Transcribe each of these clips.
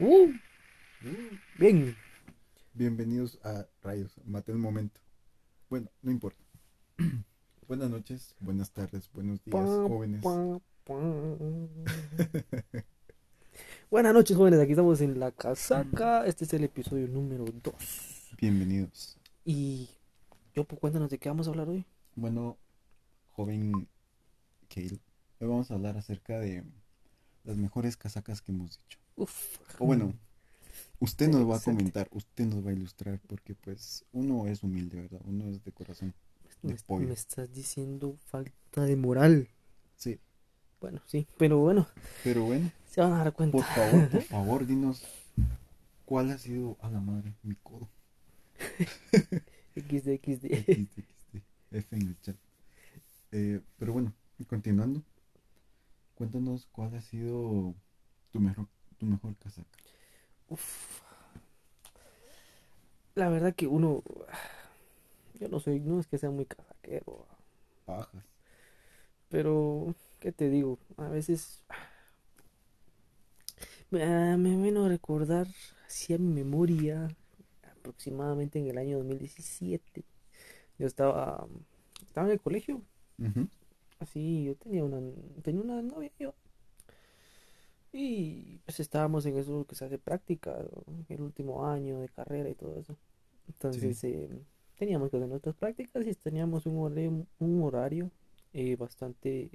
Uh, bien. Bienvenidos a Rayos, mate el momento. Bueno, no importa. Buenas noches, buenas tardes, buenos días, jóvenes. Buenas noches, jóvenes. Aquí estamos en la casaca. Este es el episodio número 2. Bienvenidos. Y yo, pues cuéntanos de qué vamos a hablar hoy. Bueno, joven Kale, hoy vamos a hablar acerca de las mejores casacas que hemos hecho. Uf. O bueno, usted nos va a comentar, usted nos va a ilustrar, porque pues uno es humilde, ¿verdad? Uno es de corazón. me, de pollo. me estás diciendo falta de moral. Sí, Bueno, sí, pero bueno, pero bueno, se van a dar cuenta. por favor, por favor, dinos cuál ha sido a la madre mi codo. XD, XD. XD, XD, F en el chat. Eh, pero bueno, continuando, cuéntanos cuál ha sido tu mejor, tu mejor casaca. Uf. La verdad que uno, yo no soy, no es que sea muy casaquero, Pajas. pero ¿qué te digo? A veces me, ah, me vino a recordar así a mi memoria, aproximadamente en el año 2017. Yo estaba, estaba en el colegio, así yo tenía una, tenía una novia yo. Y pues estábamos en eso que se hace práctica, ¿no? el último año de carrera y todo eso. Entonces eh, teníamos que hacer nuestras prácticas y teníamos un horario, un horario eh, bastante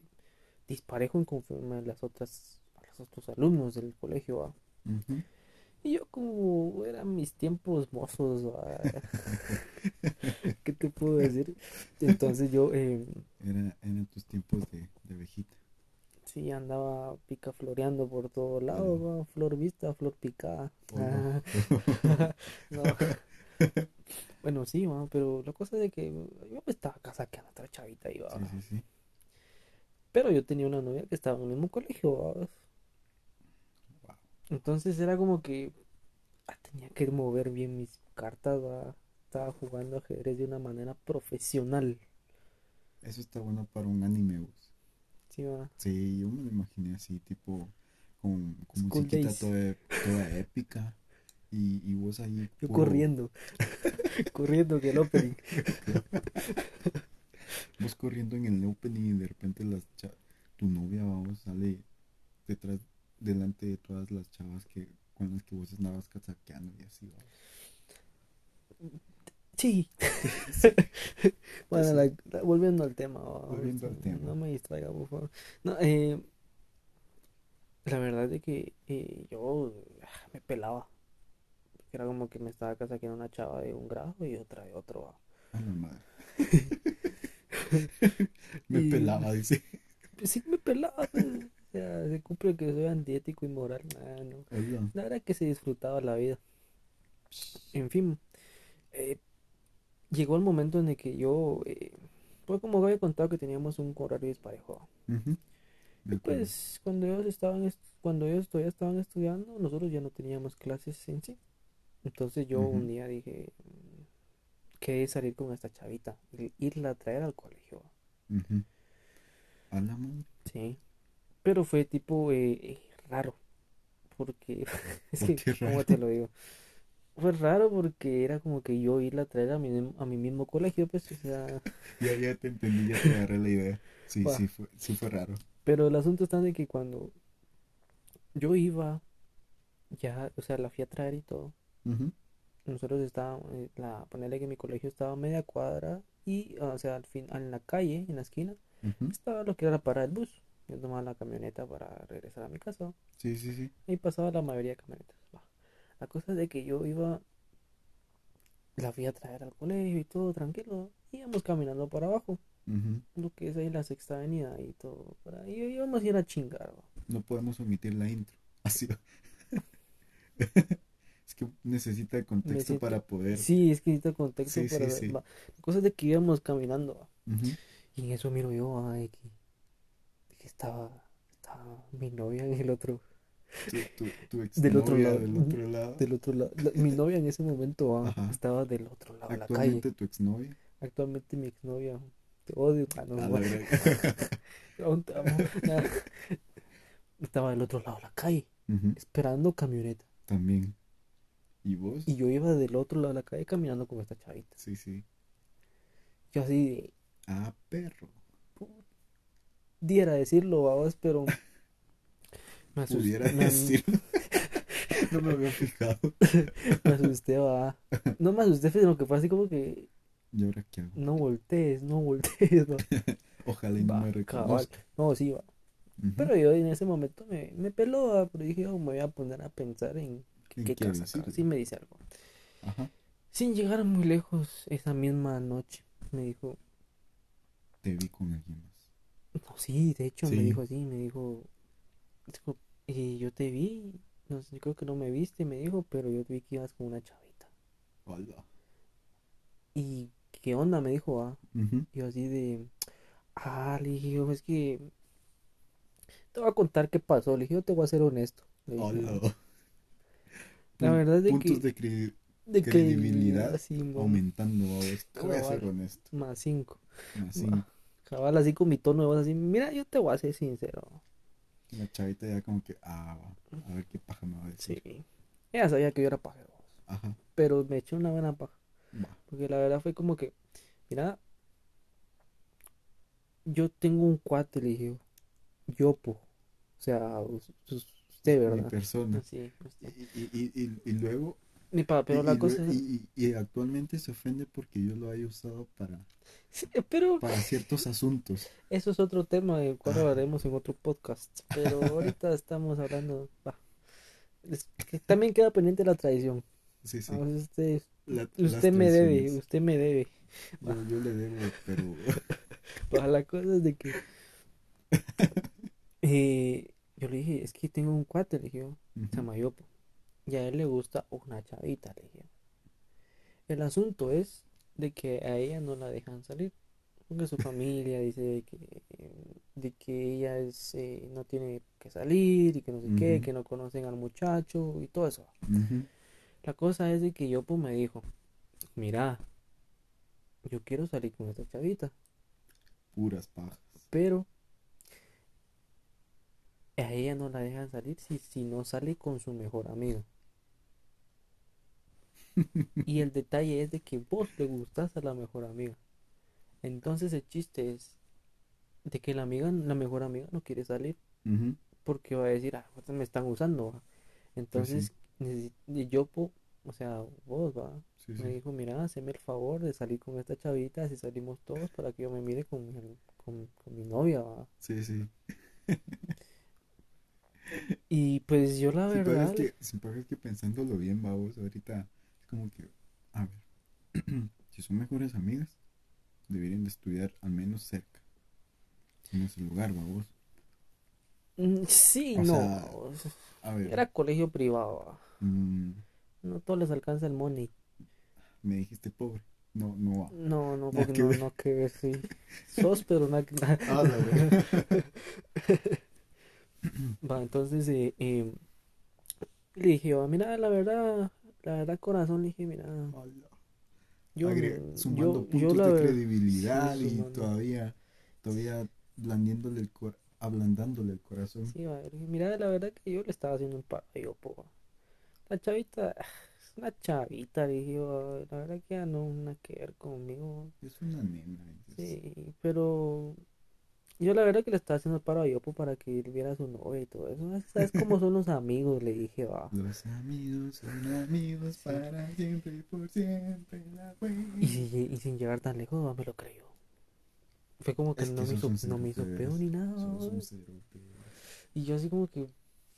disparejo en conforme a las otras, a los otros alumnos del colegio. Y yo como eran mis tiempos mozos. ¿qué te puedo decir? Entonces yo eh, Era, eran tus tiempos de, de abejita. Sí andaba picafloreando por todos lados, Mm. Flor vista, flor picada. No. Ah. No. Bueno, sí, pero la cosa es de que yo me estaba casaqueando a otra chavita. Sí, sí, sí. Pero yo tenía una novia que estaba en el mismo colegio. Wow. Entonces era como que ah, tenía que mover bien mis cartas. Estaba jugando ajedrez de una manera profesional, Eso está bueno para un anime, vos. ¿Sí, yo me lo imaginé así, tipo, con, con musiquita toda, toda épica. Y, y vos ahí. Yo puro- corriendo, corriendo que el opening. Vos corriendo en el opening y de repente las cha- tu novia vamos sale detrás, delante de todas las chavas que con las que vos andabas casaqueando y así. ¿va? Sí. Bueno, Sí. la- la- volviendo al tema, va, Volviendo al no- tema. No me distraiga, por favor. No, eh, la verdad es que eh, yo ah, me pelaba. Era como que me estaba casaqueando una chava de un grado y otra de otro. madre. Me Y- pelaba, dice. Pues sí me pelaba. pues. O sea, se cumple que soy antiético y moral. Nah, no. La verdad que se disfrutaba la vida. En fin, eh, llegó el momento en el que yo, eh, pues como había contado que teníamos un horario disparejo. Ujú. Y pues cuando ellos estaban, est- cuando ellos todavía estaban estudiando, nosotros ya no teníamos clases en sí. Entonces yo un día dije, mm, que salir con esta chavita, irla a traer al colegio. Ujú. A la madre. Sí. Pero fue tipo eh, raro, porque es ¿Por que, ¿cómo te lo digo? Fue raro porque era como que yo irla a traer a mi, a mi mismo colegio, pues, o sea, Ya, ya te entendí, ya te agarré la idea. Sí, sí fue, sí fue raro. pero el asunto está de que cuando yo iba, ya, o sea, la fui a traer y todo. Nosotros estábamos, eh, la, ponerle que mi colegio estaba a media cuadra y, o sea, al fin, en la calle, en la esquina, estaba lo que era para el bus. Yo tomaba la camioneta para regresar a mi casa. Sí, sí, sí. Ahí pasaba la mayoría de camionetas. La cosa es de que yo iba, la fui a traer al colegio y todo tranquilo. Íbamos caminando para abajo, lo que es ahí la sexta avenida y todo. Por ahí íbamos a ir a chingar. va. No podemos omitir la intro. Así. es que necesita contexto Necesito- para poder. Sí, es que necesito contexto Sí, para sí. La cosa es de que íbamos caminando. Y en eso miro yo, ay, que, que estaba, estaba mi novia en el otro, Tu, tu, tu Del otro lado. del otro lado. del otro lado. La- mi novia en ese momento ah, estaba del otro lado de la calle. Actualmente tu exnovia. Actualmente mi exnovia, te odio. Ah, no. Estaba del otro lado de la calle, esperando camioneta. También. ¿Y vos? Y yo iba del otro lado de la calle caminando con esta chavita. Sí, sí. Yo así Ah, perro. diera decirlo, vamos, pero me asusté. Pudiera me- decir. no me había fijado. me asusté, va. No me asusté, sino que fue así como que ¿Y ahora qué hago? no voltees, no voltees, va. Ojalá y no me reconozca. No, sí, va. Pero yo en ese momento me, me peló, va, pero dije, oh, me voy a poner a pensar en ¿En qué qué casa sí me dice algo. Ajá. Sin llegar muy lejos, esa misma noche me dijo, Te vi con alguien más. no, sí, de hecho me dijo así, me dijo, dijo, y yo te vi, no sé, yo creo que no me viste, me dijo, pero yo vi que ibas con una chavita. Hola. ¿Y qué onda? Me dijo, ah. Y yo así de, ah, le dije, yo, es que te voy a contar qué pasó, le dije, yo te voy a ser honesto. Dije, Hola. La verdad es de Puntos que- de de credibilidad sí, aumentando. vamos. Te voy a ser honesto. más cinco. Así, Va. Cabal, así con mi tono de voz así, mira, yo te voy a ser sincero. La chavita ya como que, ah, va, a ver qué paja me va a decir. Sí. Ella sabía que yo era pajero, Ajá, pero me echó una buena paja. va. Porque la verdad fue como que, mira, yo tengo un cuate, le dije, yo, po. O sea, us- us- usted, Mi ¿verdad? persona. Sí, usted. Y, y, y, y- y luego, Mi papá, pero y, la y cosa es... y, y- actualmente se ofende porque yo lo haya usado para, Sí, pero para ciertos asuntos. eso es otro tema del cual Ah. hablaremos en otro podcast. Pero ahorita estamos hablando, va. Es que también queda pendiente la tradición. Sí, sí. Usted, La- usted me debe, usted me debe. Yo, yo le debo, pero la cosa es de que eh, yo le dije, es que tengo un cuate, le dije, yo, y a él le gusta una chavita, le dije. El asunto es de que a ella no la dejan salir, porque su familia dice de que, de que ella es, eh, no tiene que salir y que no sé qué, que no conocen al muchacho y todo eso. La cosa es de que Yopo me dijo, mira, yo quiero salir con esta chavita. puras pajas. pero a ella no la dejan salir si, si no sale con su mejor amigo. Y el detalle es de que vos le gustas a la mejor amiga. Entonces el chiste es de que la amiga, la mejor amiga no quiere salir porque va a decir, ah, pues me están usando. ¿va?". Entonces, necesi- y yo, o sea, vos, va, Sí, me sí. dijo, mira, haceme el favor de salir con esta chavita, así salimos todos para que yo me mire con, mi- con, con mi novia, va. Sí, sí. Y pues yo la Sí, verdad, es que, sí, es que pensándolo bien, vamos, ahorita como que, a ver, si son mejores amigas, deberían de estudiar al menos cerca, en ese lugar, vamos. mm, sí, o no, sea, o sea, A ver, era colegio privado, va. mm, No todos les alcanza el money. me dijiste pobre, no, no va. No, no, porque que no, no que ver, sí. Sos, pero nada que. Ah. Va, entonces eh, em, le dije, va, mira, la verdad, la verdad, corazón, le dije, mira, Hola. yo, Agre- sumando yo puntos la de credibilidad sí, y sumando. todavía, todavía blandiéndole el cor- ablandándole el corazón. Sí, dije, mira, la verdad que yo le estaba haciendo un paro yo, po. La chavita, es una chavita, le dije, la verdad que ya no nada que ver conmigo. Es una nena. Sí, pero yo la verdad que le estaba haciendo el paro a Yopo para que él viera a su novia y todo eso. ¿Sabes cómo son los amigos? Le dije, va. Los amigos son amigos para siempre y por siempre. La Y, sin- y sin llegar tan lejos, me lo creyó. Fue como que Es no me hizo, no me hizo eres. ni nada. Y yo así como que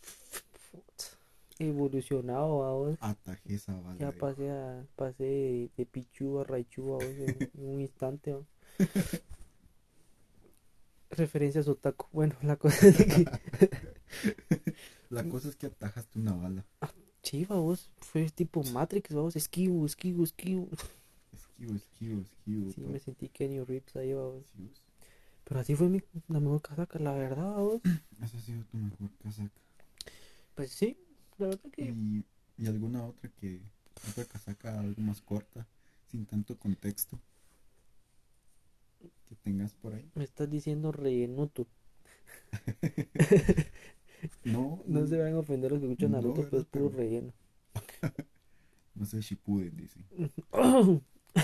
evolucionado, va, vos. Atajé esa bala. Ya pasé, a, pasé de, de Pichu a Raichu en, en un instante. va. Referencia a su taco. Bueno, la cosa es que La cosa es que atajaste una bala. Chiva, vos, fue tipo Matrix, vos, esquivo, esquivo, esquivo. Esquivo, esquivo, esquivo. Sí, todo. me sentí Kenny Reeves ahí. Sí, vos. Pero así fue mi, la mejor casaca, la verdad, vos. Esa ha sido tu mejor casaca. Pues sí, la verdad que Y, y alguna otra que. Otra casaca algo más corta, sin tanto contexto. Que tengas por ahí. me estás diciendo rellenuto. No, No se van a ofender los que escuchan No, Naruto, pero es puro relleno. no sé Shippuden, dice.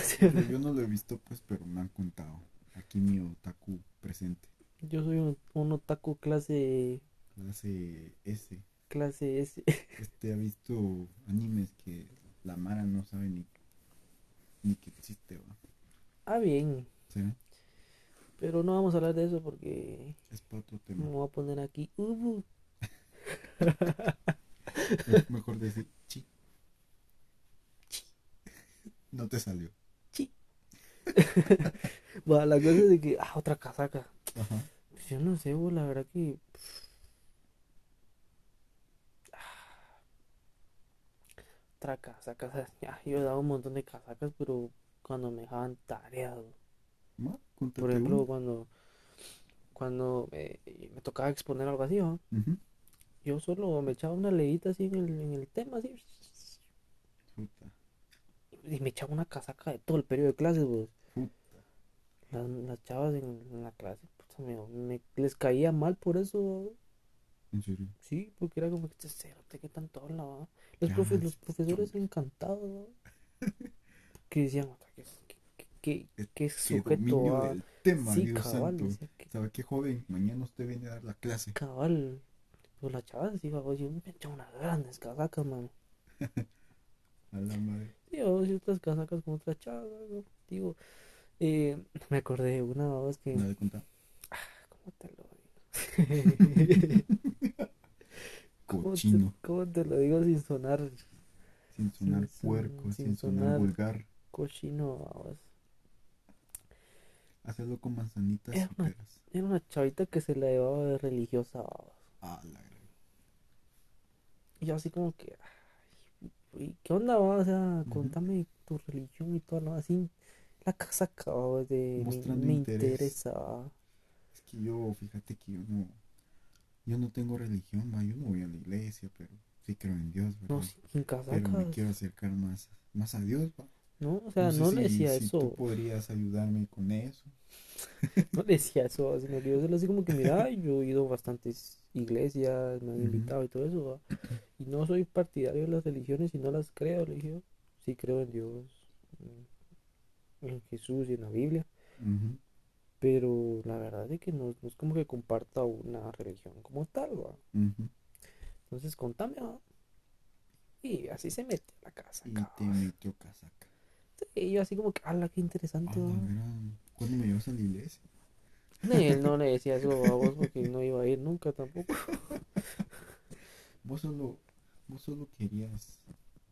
Sí, Pero yo no lo he visto, pues, pero me han contado. Aquí mi otaku presente. Yo soy un, un otaku clase Clase S. clase S. Este ha visto animes que la Mara no sabe ni, ni que existe, ¿va? Ah, bien. ¿Será? Pero no vamos a hablar de eso porque Es para otro me tema. voy a poner aquí. Mejor decir chi. Chi. No te salió. Bueno, la cosa es de que. Ah, otra casaca. Ajá. Pues yo no sé, la verdad que. Ah. Otra casaca. o sea, ya, yo he dado un montón de casacas, pero cuando me dejaban tareado. Ma, Por ejemplo, cuando. Cuando eh, me tocaba exponer algo así, ¿no? Yo solo me echaba una leída así en el, en el tema, así. Puta. Y me echaba una casaca de todo el periodo de clases, pues. Puta. Las, las chavas en, en la clase, puta, me, me- les caía mal por eso. En serio. Sí, porque era como que este cerote que tanto habla, ¿va? Los, profe- los que profesores encantados, ¿va? Que decían, "Ota, ¿qué, sujeto, ¿va?". del tema, Sí, Dios cabal, santo. decía que ¿Sabe qué joven? Mañana usted viene a dar la clase. cabal. Pues las chavas, sí, va, yo me echaba unas grandes casacas, man. A la madre. Sí, o ciertas casacas con otras chavas, ¿no? Digo, eh, me acordé de una vez que. ¿Me da cuenta? ¿Cómo te lo digo? ¿Cómo te, Cochino. cómo te lo digo sin sonar Sin sonar Sin puerco, sin, sin sonar, sonar- vulgar. cochino? babos? Hacerlo con manzanitas Era una- peras. Era una chavita que se la llevaba de religiosa. Ah, la. Y yo así como que, ay, ¿y ¿qué onda, va? O sea, Ujú. contame tu religión y todo, ¿no? Así, la casaca, babos, de me, me interés. interesa. Es que yo, fíjate que yo no, yo no tengo religión, va, yo no voy a la iglesia, pero sí creo en Dios, ¿verdad? No, sin pero me quiero acercar más, más a Dios, va. No, o sea, sé no si- decía si eso. tú podrías ayudarme con eso. No decía eso, sino que yo solo así como que, mira, yo he ido a bastantes iglesias, me han invitado y todo eso, ¿va? Y no soy partidario de las religiones y no las creo, le dije. Sí creo en Dios, en- Jesús y en la Biblia, pero la verdad es que no, no es como que comparta una religión como tal, ¿va? Entonces, contame, ¿va? Y así se mete a la casa, Y te metió casaca. Y yo así como que, ala, qué interesante, la ¿va? gran. ¿Cuándo me llevas a la iglesia? No, él no le decía eso a vos porque no iba a ir nunca tampoco. Vos solo, vos solo querías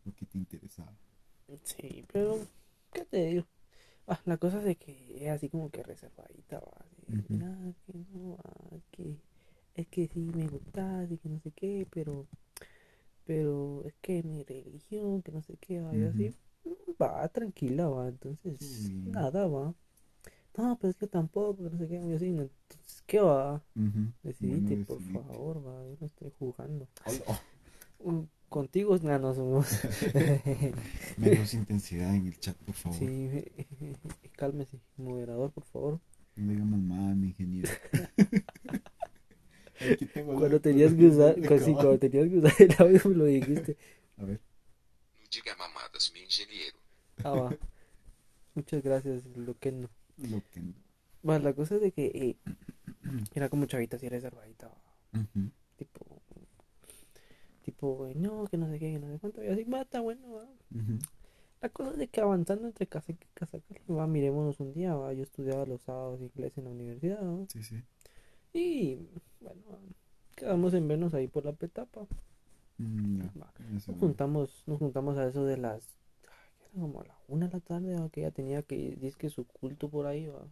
lo que te interesaba. Sí, pero, ¿qué te digo? Ah, la cosa es de que es así como que reservadita, va. así, Ujú. Mira, que no, ah, que es que sí me gusta, y que no sé qué, pero, pero es que mi religión, que no sé qué, va, y así, va, tranquila, va, entonces, Sí. nada, va. No, pero es que tampoco, no sé qué, y así, entonces, ¿qué va? Ujú. Decidite, Bueno, por decidite. favor, va, yo no estoy jugando. Hola. Mm, Contigo, no, somos. Menos intensidad en el chat, por favor. Sí, cálmese, moderador, por favor. No diga mamá, mi ingeniero. Aquí tengo Cuando tenías que usar, casi cuando tenías que usar el audio me lo dijiste. A ver. Diga mamadas, meu engenheiro. Ah, va. Muchas gracias, lo que no. Lo que. Bueno, la cosa es de que eh, era como chavita así reservadita, va. Ujú. tipo, tipo, eh, no, que no sé qué, que no sé cuánto, y así, va, está bueno, va. La cosa es de que avanzando entre casa y casa, va, mirémonos un día, va. Yo estudiaba los sábados inglés en la universidad, va. Sí, sí. Y, bueno, va, quedamos en vernos ahí por la petapa. Mm, Nos juntamos, nos juntamos a eso de las, era como a la una de la tarde, ¿va? que ella tenía que, dice que su culto por ahí, va.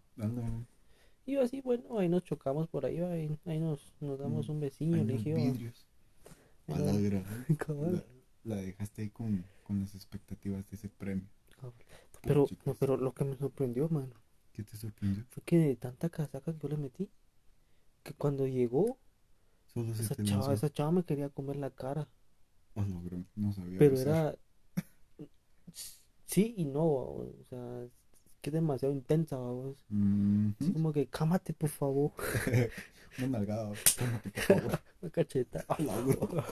Y yo así, bueno, ahí nos chocamos por ahí, va, ahí nos, nos damos Mm, un Hay le dije. A la dejaste ahí con, con las expectativas de ese premio. Pero, no, pero lo que me sorprendió, mano, ¿Qué te sorprendió? fue que de tanta casaca que yo le metí, que cuando llegó, Solo esa chava, esa chava me quería comer la cara, A la gran. No sabía. pero besar. era, sí y no, o sea, que es demasiado intensa, vamos. Mhm. Así como que, cámate, por favor. Una nalgada, cálmate, por favor. Una cacheta. Bro.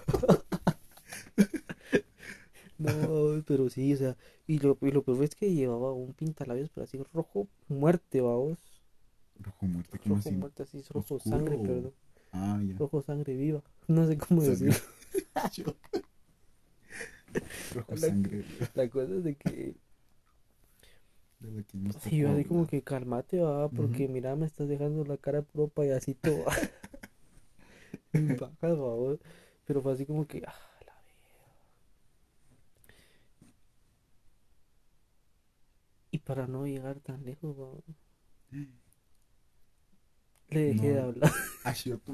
No, pero sí, o sea, y lo, y lo peor es que llevaba un pintalabios, pero así rojo muerte, vamos. Rojo muerte, ¿cómo Rojo así? muerte, así, rojo ¿Oscuro sangre, o- perdón. Ah, ya. Rojo sangre viva. No sé cómo decirlo. Rojo La- sangre. La cosa es de que, De la que nos sí, yo así como que calmate, va, porque Ujú. mira, me estás dejando la cara puro payasito. va. Bajas, vamos. Pero fue así como que, ah, la verga. Y para no llegar tan lejos, vamos, le dejé de hablar. Ah, yo.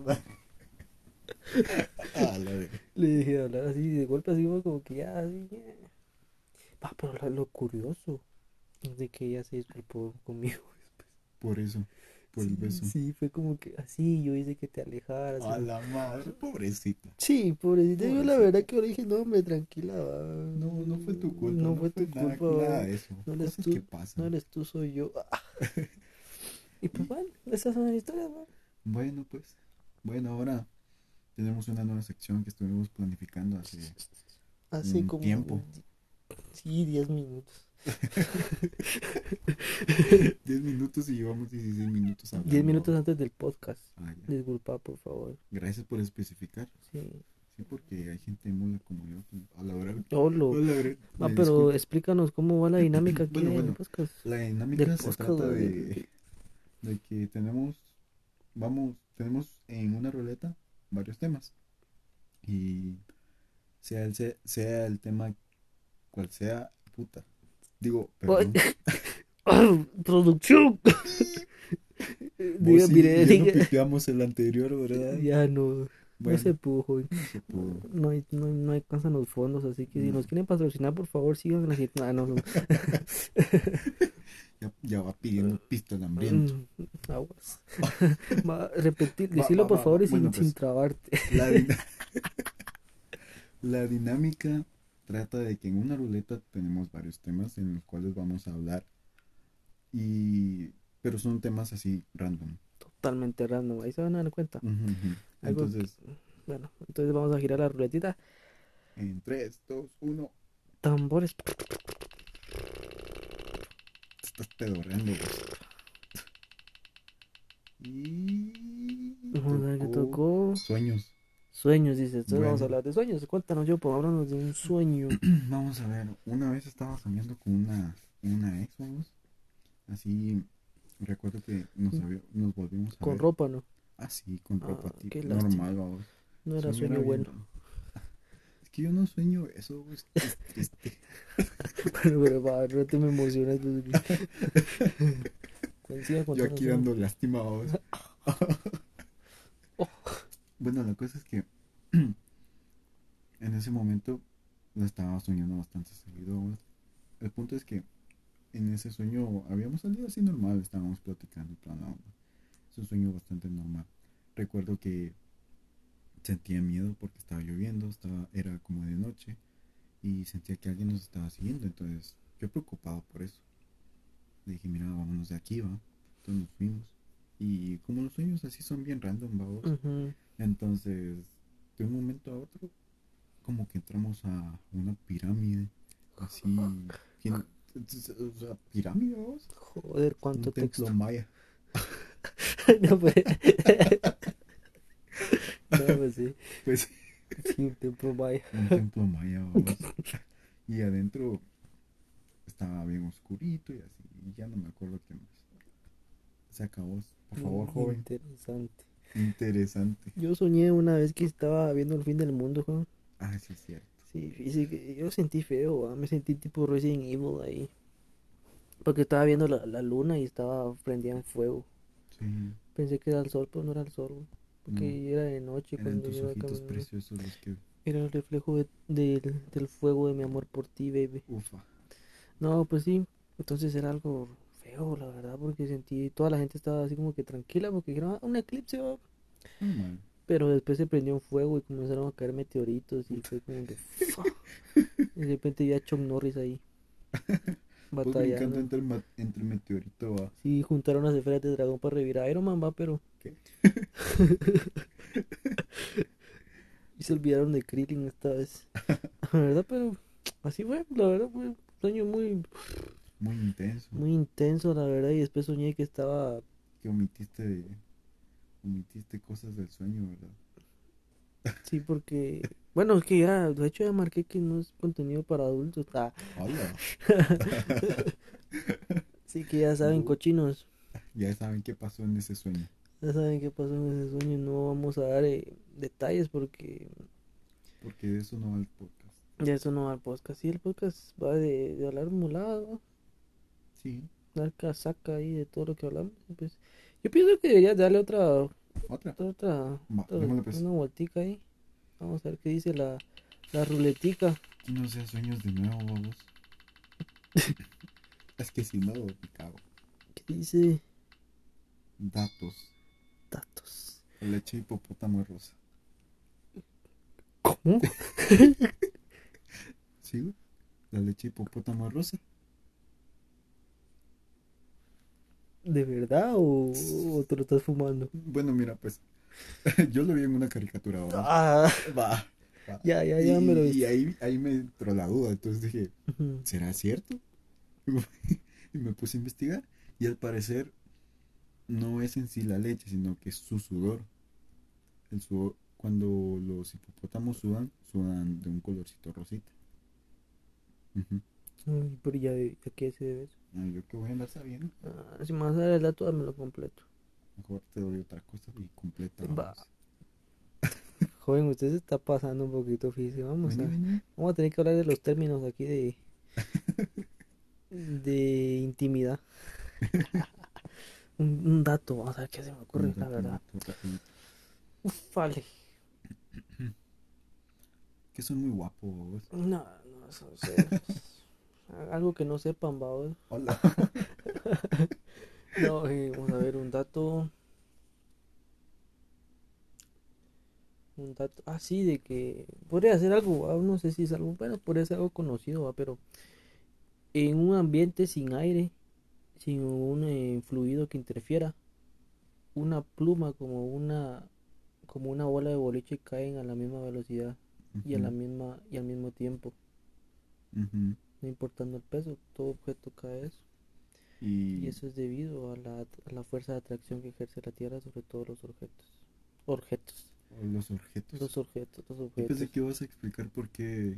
Ah, la. Le dejé de hablar así, de golpe así como que ya, así. Ah, pero lo, lo curioso es de que ella se disculpó conmigo. Por eso. Por el beso. Sí, fue como que así, yo hice que te alejaras. A la madre, pobrecita. Sí, pobrecita, yo la verdad que yo dije, no, hombre, tranquila, va. No, no fue tu culpa. No fue tu nada, culpa, va. nada de eso. No eres tú. No eres tú, soy yo. Y pues bueno, esas son las historias, ¿no? Bueno, pues. Bueno, ahora tenemos una nueva sección que estuvimos planificando hace. Hace Un como... tiempo. Sí, 10 minutos. 10 minutos y llevamos 16 minutos hablando. 10 minutos antes del podcast. Ah. Disculpa, por favor. Gracias por especificar. Sí. Sí, porque hay gente mula como yo a la hora. Olo. a la hora- Ah, pero explícanos cómo va la dinámica aquí Bueno, en el podcast. La dinámica del se podcast, trata de, de que tenemos, vamos, tenemos en una ruleta varios temas. Y sea el, se- sea el tema cual sea, puta. Digo, perdón. ¡Producción! Diga, sí, mire, ya no el anterior, ¿verdad? Ya no, Bueno, no se pudo, joven. se pudo. No hay, no, no alcanzan los fondos, así que si No. nos quieren patrocinar, por favor, sigan así. Ah, no, no. Ya, ya va pidiendo pista el hambriento. Mm, Aguas. Va, repetir, decirlo por favor y sin, Bueno, pues. sin trabarte. La, dinámica trata de que en una ruleta tenemos varios temas en los cuales vamos a hablar. Y... Pero son temas así random. Totalmente random, ahí se van a dar cuenta. Entonces, Bueno, entonces vamos a girar la ruletita. en 3, 2, 1, Tambores. Estás pedorreando. Y... Ver qué tocó tocó. Sueños. Sueños, dice. Entonces vamos a Bueno. hablar de sueños. Cuéntanos yo, pues háblanos de un sueño. Vamos a ver, una vez estaba soñando con una, una ex, vamos. Así, recuerdo que nos, había- nos volvimos a Con ver. ropa, ¿no? Ah, sí, con Ah, ropa qué normal, vamos. No era sueño bien- bueno. Es que yo no sueño eso, es, es triste. Pero, pero, va, no te me emocionas. pues. Yo aquí ¿no? dando lástima, vamos. Oh. Bueno, la cosa es que en ese momento lo estaba soñando bastante seguido. El punto es que en ese sueño habíamos salido así normal, estábamos platicando la onda. Es un sueño bastante normal. Recuerdo que sentía miedo porque estaba lloviendo, estaba, era como de noche y sentía que alguien nos estaba siguiendo, entonces yo preocupado por eso. Le dije, mira, vámonos de aquí, va. Entonces nos fuimos. Y como los sueños así son bien random, vamos. Entonces, de un momento a otro, como que entramos a una pirámide. Así, bien- o sea, pirámide, vamos. Joder, Un cuánto templo texto. maya. No, pues. No, pues sí. Pues Sí, un templo maya. un templo maya. Y adentro estaba bien oscurito y así. Y ya no me acuerdo qué más. Se acabó. Por favor, Mm, joven. Interesante. Interesante. Yo soñé una vez que estaba viendo el fin del mundo, Juan. Ah, sí, es cierto. Sí, que yo sentí feo, ¿va? me sentí tipo Resident Evil ahí. Porque estaba viendo la, la luna y estaba prendida en fuego. Sí. Pensé que era el sol, pero no era el sol. güey, Porque era de noche Eran cuando tus yo ojitos caminando. preciosos los que. Era el reflejo de- del, del fuego de mi amor por ti, baby. Ufa. No, pues sí. Entonces era algo feo, la verdad, porque sentí, toda la gente estaba así como que tranquila porque dijeron, "Ah, un eclipse, va". Normal. Pero después se prendió un fuego y comenzaron a caer meteoritos y fue como que... Y de repente vi a Chuck Norris ahí. Vos batallando. brincando entre, el entre el meteorito, va. Sí, juntaron las esferas de dragón para revivir a Iron Man, va, pero. ¿Qué? y se olvidaron de Krillin esta vez. La verdad, pero así fue, la verdad, fue un sueño muy, Muy intenso. muy intenso, la verdad. Y después soñé que estaba. Que omitiste, omitiste cosas del sueño, ¿verdad? Sí, porque. Bueno, es que ya, de hecho, ya marqué que no es contenido para adultos. Ah, Hola. sí, que ya saben, No. cochinos. Ya saben qué pasó en ese sueño. Ya saben qué pasó en ese sueño. No vamos a dar eh, detalles porque Porque de eso no va el podcast. ya eso no va al podcast. Sí, el podcast va de, de hablar mulado, Sí. dar casaca ahí de todo lo que hablamos. Pues, yo pienso que deberías darle otra, Otra. otra, Va, otra- pues. una vueltica ahí. Vamos a ver qué dice la, la ruletica. Que no sea sueños de nuevo, vamos. es que si no, me cago. ¿Qué dice? Datos. Datos. Leche hipopótamo rosa. ¿Cómo? ¿Sí? La leche hipopótamo rosa. ¿De verdad o, o te lo estás fumando? Bueno, mira, pues. yo lo vi en una caricatura ahora. Ah, Va. va. ya, ya, ya y, me lo y viste. ahí, ahí me entró la duda. Entonces dije. ¿será cierto? y me puse a investigar. Y al parecer, no es en sí la leche, sino que es su sudor. El sudor, cuando los hipopótamos sudan, sudan de un colorcito rosita. Ujú. Ay, pero ya, ¿a qué se debe eso? Yo que voy a andar sabiendo. Ah, si me vas a dar el dato, dámelo completo. Mejor te doy otra cosa y completa. Joven, usted se está pasando un poquito, fíjese. Vamos a, vamos a tener que hablar de los términos aquí de, de intimidad. un, un dato, vamos a ver qué se me ocurre, la verdad. Uf, vale. Que son muy guapos. No, no, eso, eso- algo que no sepan, va. Hola. No, eh, vamos a ver un dato. Un dato, ah, sí, de que podría ser algo, ah, no sé si es algo, bueno, podría ser algo conocido, ah, pero en un ambiente sin aire, sin un eh, fluido que interfiera, una pluma como una, como una bola de boliche caen a la misma velocidad y a la misma, y al mismo tiempo. No importando el peso, todo objeto cae eso. Y, Y eso es debido a la, a la fuerza de atracción que ejerce la Tierra sobre todos los objetos. Objetos. los objetos. Los objetos, los Yo objetos. pensé que ibas a explicar por qué,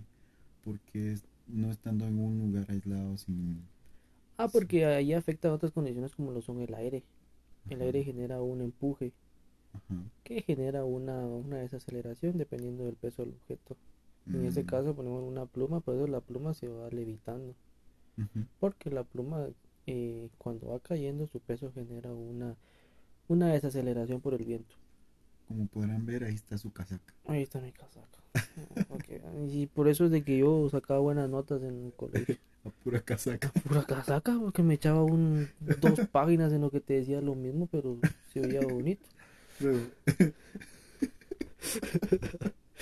por qué no estando en un lugar aislado sin... Ah, porque ahí afecta a otras condiciones como lo son el aire. El Ajá. aire genera un empuje Ajá. que genera una, una desaceleración dependiendo del peso del objeto. En este Mm, caso ponemos una pluma, por eso la pluma se va levitando. Porque la pluma eh, cuando va cayendo su peso genera una, una desaceleración por el viento. Como podrán ver, ahí está su casaca. Ahí está mi casaca. Ah. Y por eso es de que yo sacaba buenas notas en el colegio. La pura casaca. Pura casaca, porque me echaba un, dos páginas en lo que te decía lo mismo, pero se oía bonito. Pero,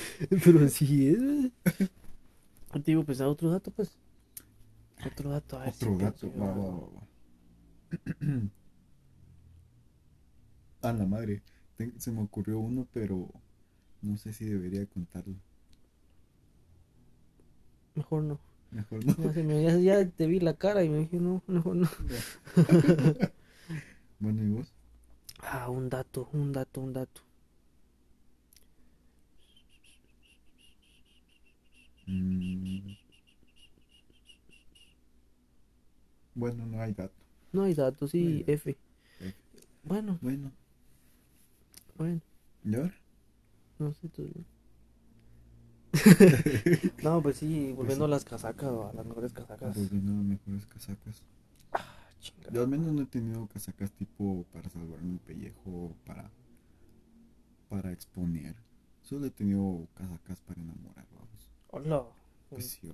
Pero sí es. Te digo, pues a otro dato, pues. Otro dato, a ver si otro yo Va, va, va, va. A la madre. Ten- se me ocurrió uno, pero no sé si debería contarlo. Mejor no. Mejor no. Ya, se me- ya- ya te vi la cara y me dije, no, mejor no. Bueno, ¿y vos? Ah, un dato, un dato, un dato. Mm. Bueno, no hay dato. No hay datos, sí, bien. F. F. Bueno, Bueno, bueno, ¿y ahora? no sé tú. No, pues sí, volviendo a las casacas, a las mejores casacas. Volviendo a las mejores casacas. Ah. Yo al menos no he tenido casacas tipo para salvar mi pellejo, para, para exponer. Solo he tenido casacas para enamorar, vamos. Hola.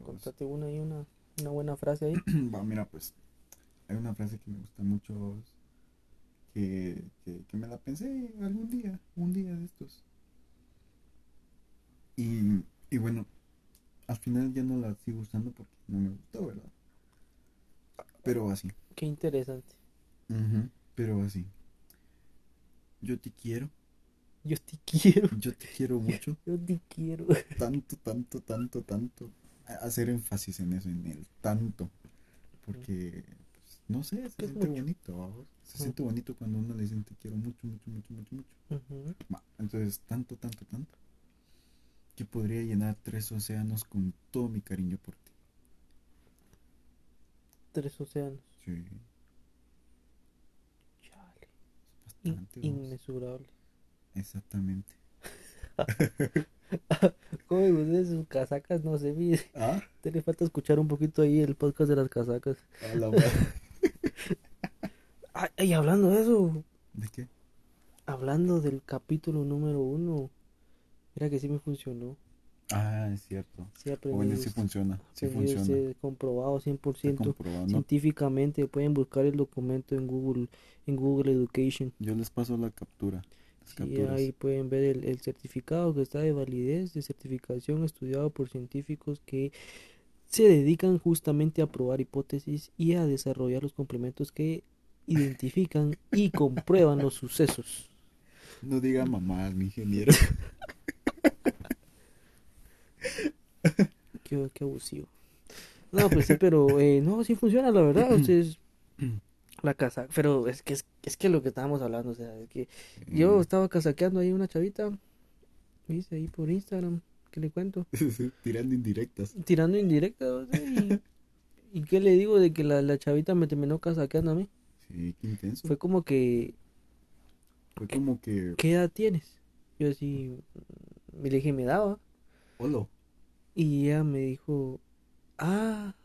Contate una y una, una buena frase ahí. Va, mira, pues hay una frase que me gusta mucho, que, que, que me la pensé algún día, un día de estos. Y, y bueno, al final ya no la sigo usando porque no me gustó, ¿verdad? Pero así. Qué interesante. Ujú, Pero así. Yo te quiero. Yo te quiero. Yo te quiero mucho. Yo te quiero. Tanto, tanto, tanto, tanto. Hacer énfasis en eso, en el tanto. Porque, pues, no sé, se siente mucho. bonito. Se siente bonito cuando uno le dice te quiero mucho, mucho, mucho, mucho, mucho. Entonces, tanto, tanto, tanto. Que podría llenar tres océanos con todo mi cariño por ti. Tres océanos. Sí, Chale. es In- bastante. vamos. inmesurable. Exactamente. ¿Cómo me gustan sus casacas? No sé, mire. Ah, Te le falta escuchar un poquito ahí el podcast de las casacas. a la madre. Ay, y hablando de eso, ¿De qué? hablando del capítulo número uno, mira que sí me funcionó. Ah, es cierto. Sí aprendí. Sí funciona. Sí funciona. sí, comprobado Está 100% comprobado, ¿no? científicamente. Pueden buscar el documento en Google, en Google Education. Yo les paso la captura. Las Sí, capturas. ahí pueden ver el, el certificado que está de validez, de certificación estudiado por científicos que se dedican justamente a probar hipótesis y a desarrollar los complementos que identifican y comprueban los sucesos. No diga mamá, mi ingeniero. Qué, qué abusivo. No, pues sí, pero eh, no, sí funciona, la verdad. o sea, es la casa, pero es que es, es que lo que estábamos hablando, o sea, es que yo estaba casaqueando ahí una chavita, dice ahí por Instagram, ¿qué le cuento? Tirando indirectas. tirando indirecta, o sea, y, y qué le digo de que la, la chavita me terminó casaqueando a mí. Sí, qué intenso. Fue como que, Fue como que. ¿qué edad tienes? Yo así, mm, le dije, me daba. Hola. Y ella me dijo, ah,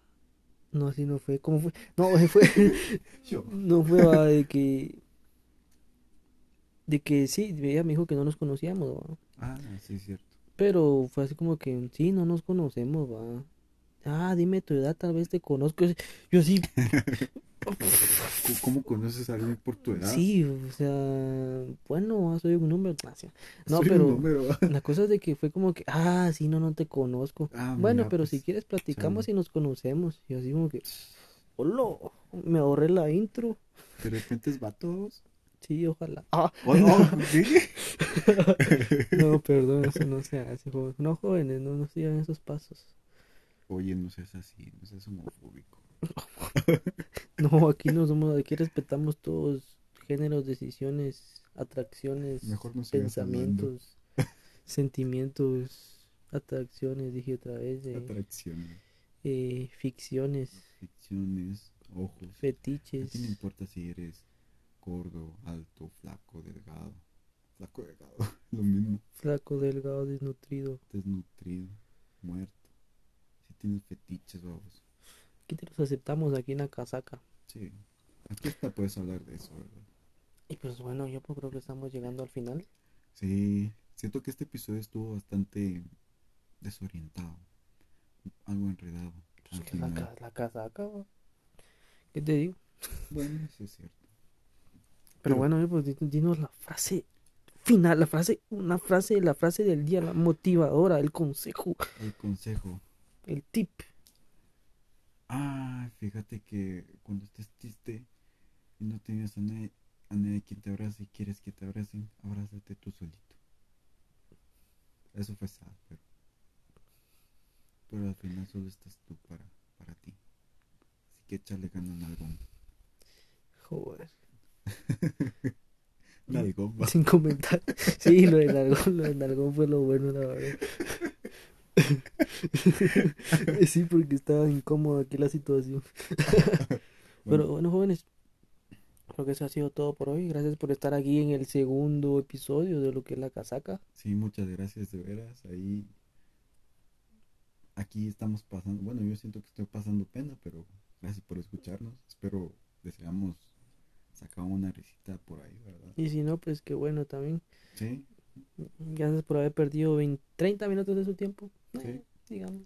no, así no fue. ¿Cómo fue? No, fue, no fue va, de que, de que sí, ella me dijo que no nos conocíamos, va. Ah, sí, es cierto. Pero fue así como que, sí, no nos conocemos, va. Ah, dime tu edad, tal vez te conozco. Yo así, ¿Cómo- ¿Cómo conoces a alguien por tu edad? Sí, o sea, bueno, soy un número. ah, sí. No, Soy un pero número. la cosa es de que fue como que, ah, sí, no, no te conozco. Ah, Bueno, mira, pero pues, si quieres platicamos chale. y nos conocemos. Y así como que, hola, me ahorré la intro. De repente es vatos. Sí, ojalá. Ah, Oh, no, ¿sí? no, perdón, eso no se hace. joven. No, jóvenes, no, no sigan esos pasos. Oye, no seas así, no seas homofóbico. No, aquí no somos, aquí respetamos todos géneros, decisiones, atracciones, Mejor no sigas pensamientos, sentimientos, atracciones, dije otra vez, eh, Atracciones, eh, ficciones, ficciones, ojos. ¿A fetiches, ti no importa si eres gordo, alto, flaco, delgado? Flaco, delgado, lo mismo. flaco, delgado, desnutrido. Desnutrido, muerto. Si tienes fetiches, vamos. Aquí te los aceptamos aquí en la casaca. Sí. Aquí hasta puedes hablar de eso, ¿verdad? Y pues bueno, yo pues creo que estamos llegando al final. Sí, siento que este episodio estuvo bastante desorientado, algo enredado. Pues que la, ca- la casaca, va. ¿qué te digo? Bueno, eso es cierto. Pero Pero- bueno, pues di- dinos la frase final, la frase, una frase, la frase del día, la motivadora, el consejo, El consejo. El tip. Ah, fíjate que cuando estés triste y no tienes a nadie, a nadie quien te abrace y quieres que te abracen, abrázate tú solito. Eso fue sad, pero, pero al final solo estás tú para, para ti. Así que échale ganas en algo. Joder. Nalgón. Sin comentar. Sí, lo de Nalgón, lo de Nalgón fue lo bueno, la verdad. Sí, porque estaba incómodo aquí la situación. Pero bueno, jóvenes, creo que eso ha sido todo por hoy. Gracias por estar aquí en el segundo episodio de lo que es la casaca. Sí, muchas gracias de veras. Ahí, aquí estamos pasando, bueno, yo siento que estoy pasando pena, pero gracias por escucharnos. Espero deseamos sacar una risita por ahí, ¿verdad? Y si no, pues qué bueno también. Sí, Gracias por haber perdido 20 30 minutos de su tiempo. eh, digamos.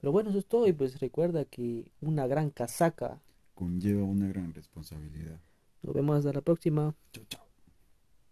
Pero bueno, eso es todo. Y pues recuerda que una gran casaca. conlleva una gran responsabilidad. Nos vemos hasta la próxima. Chao, chao.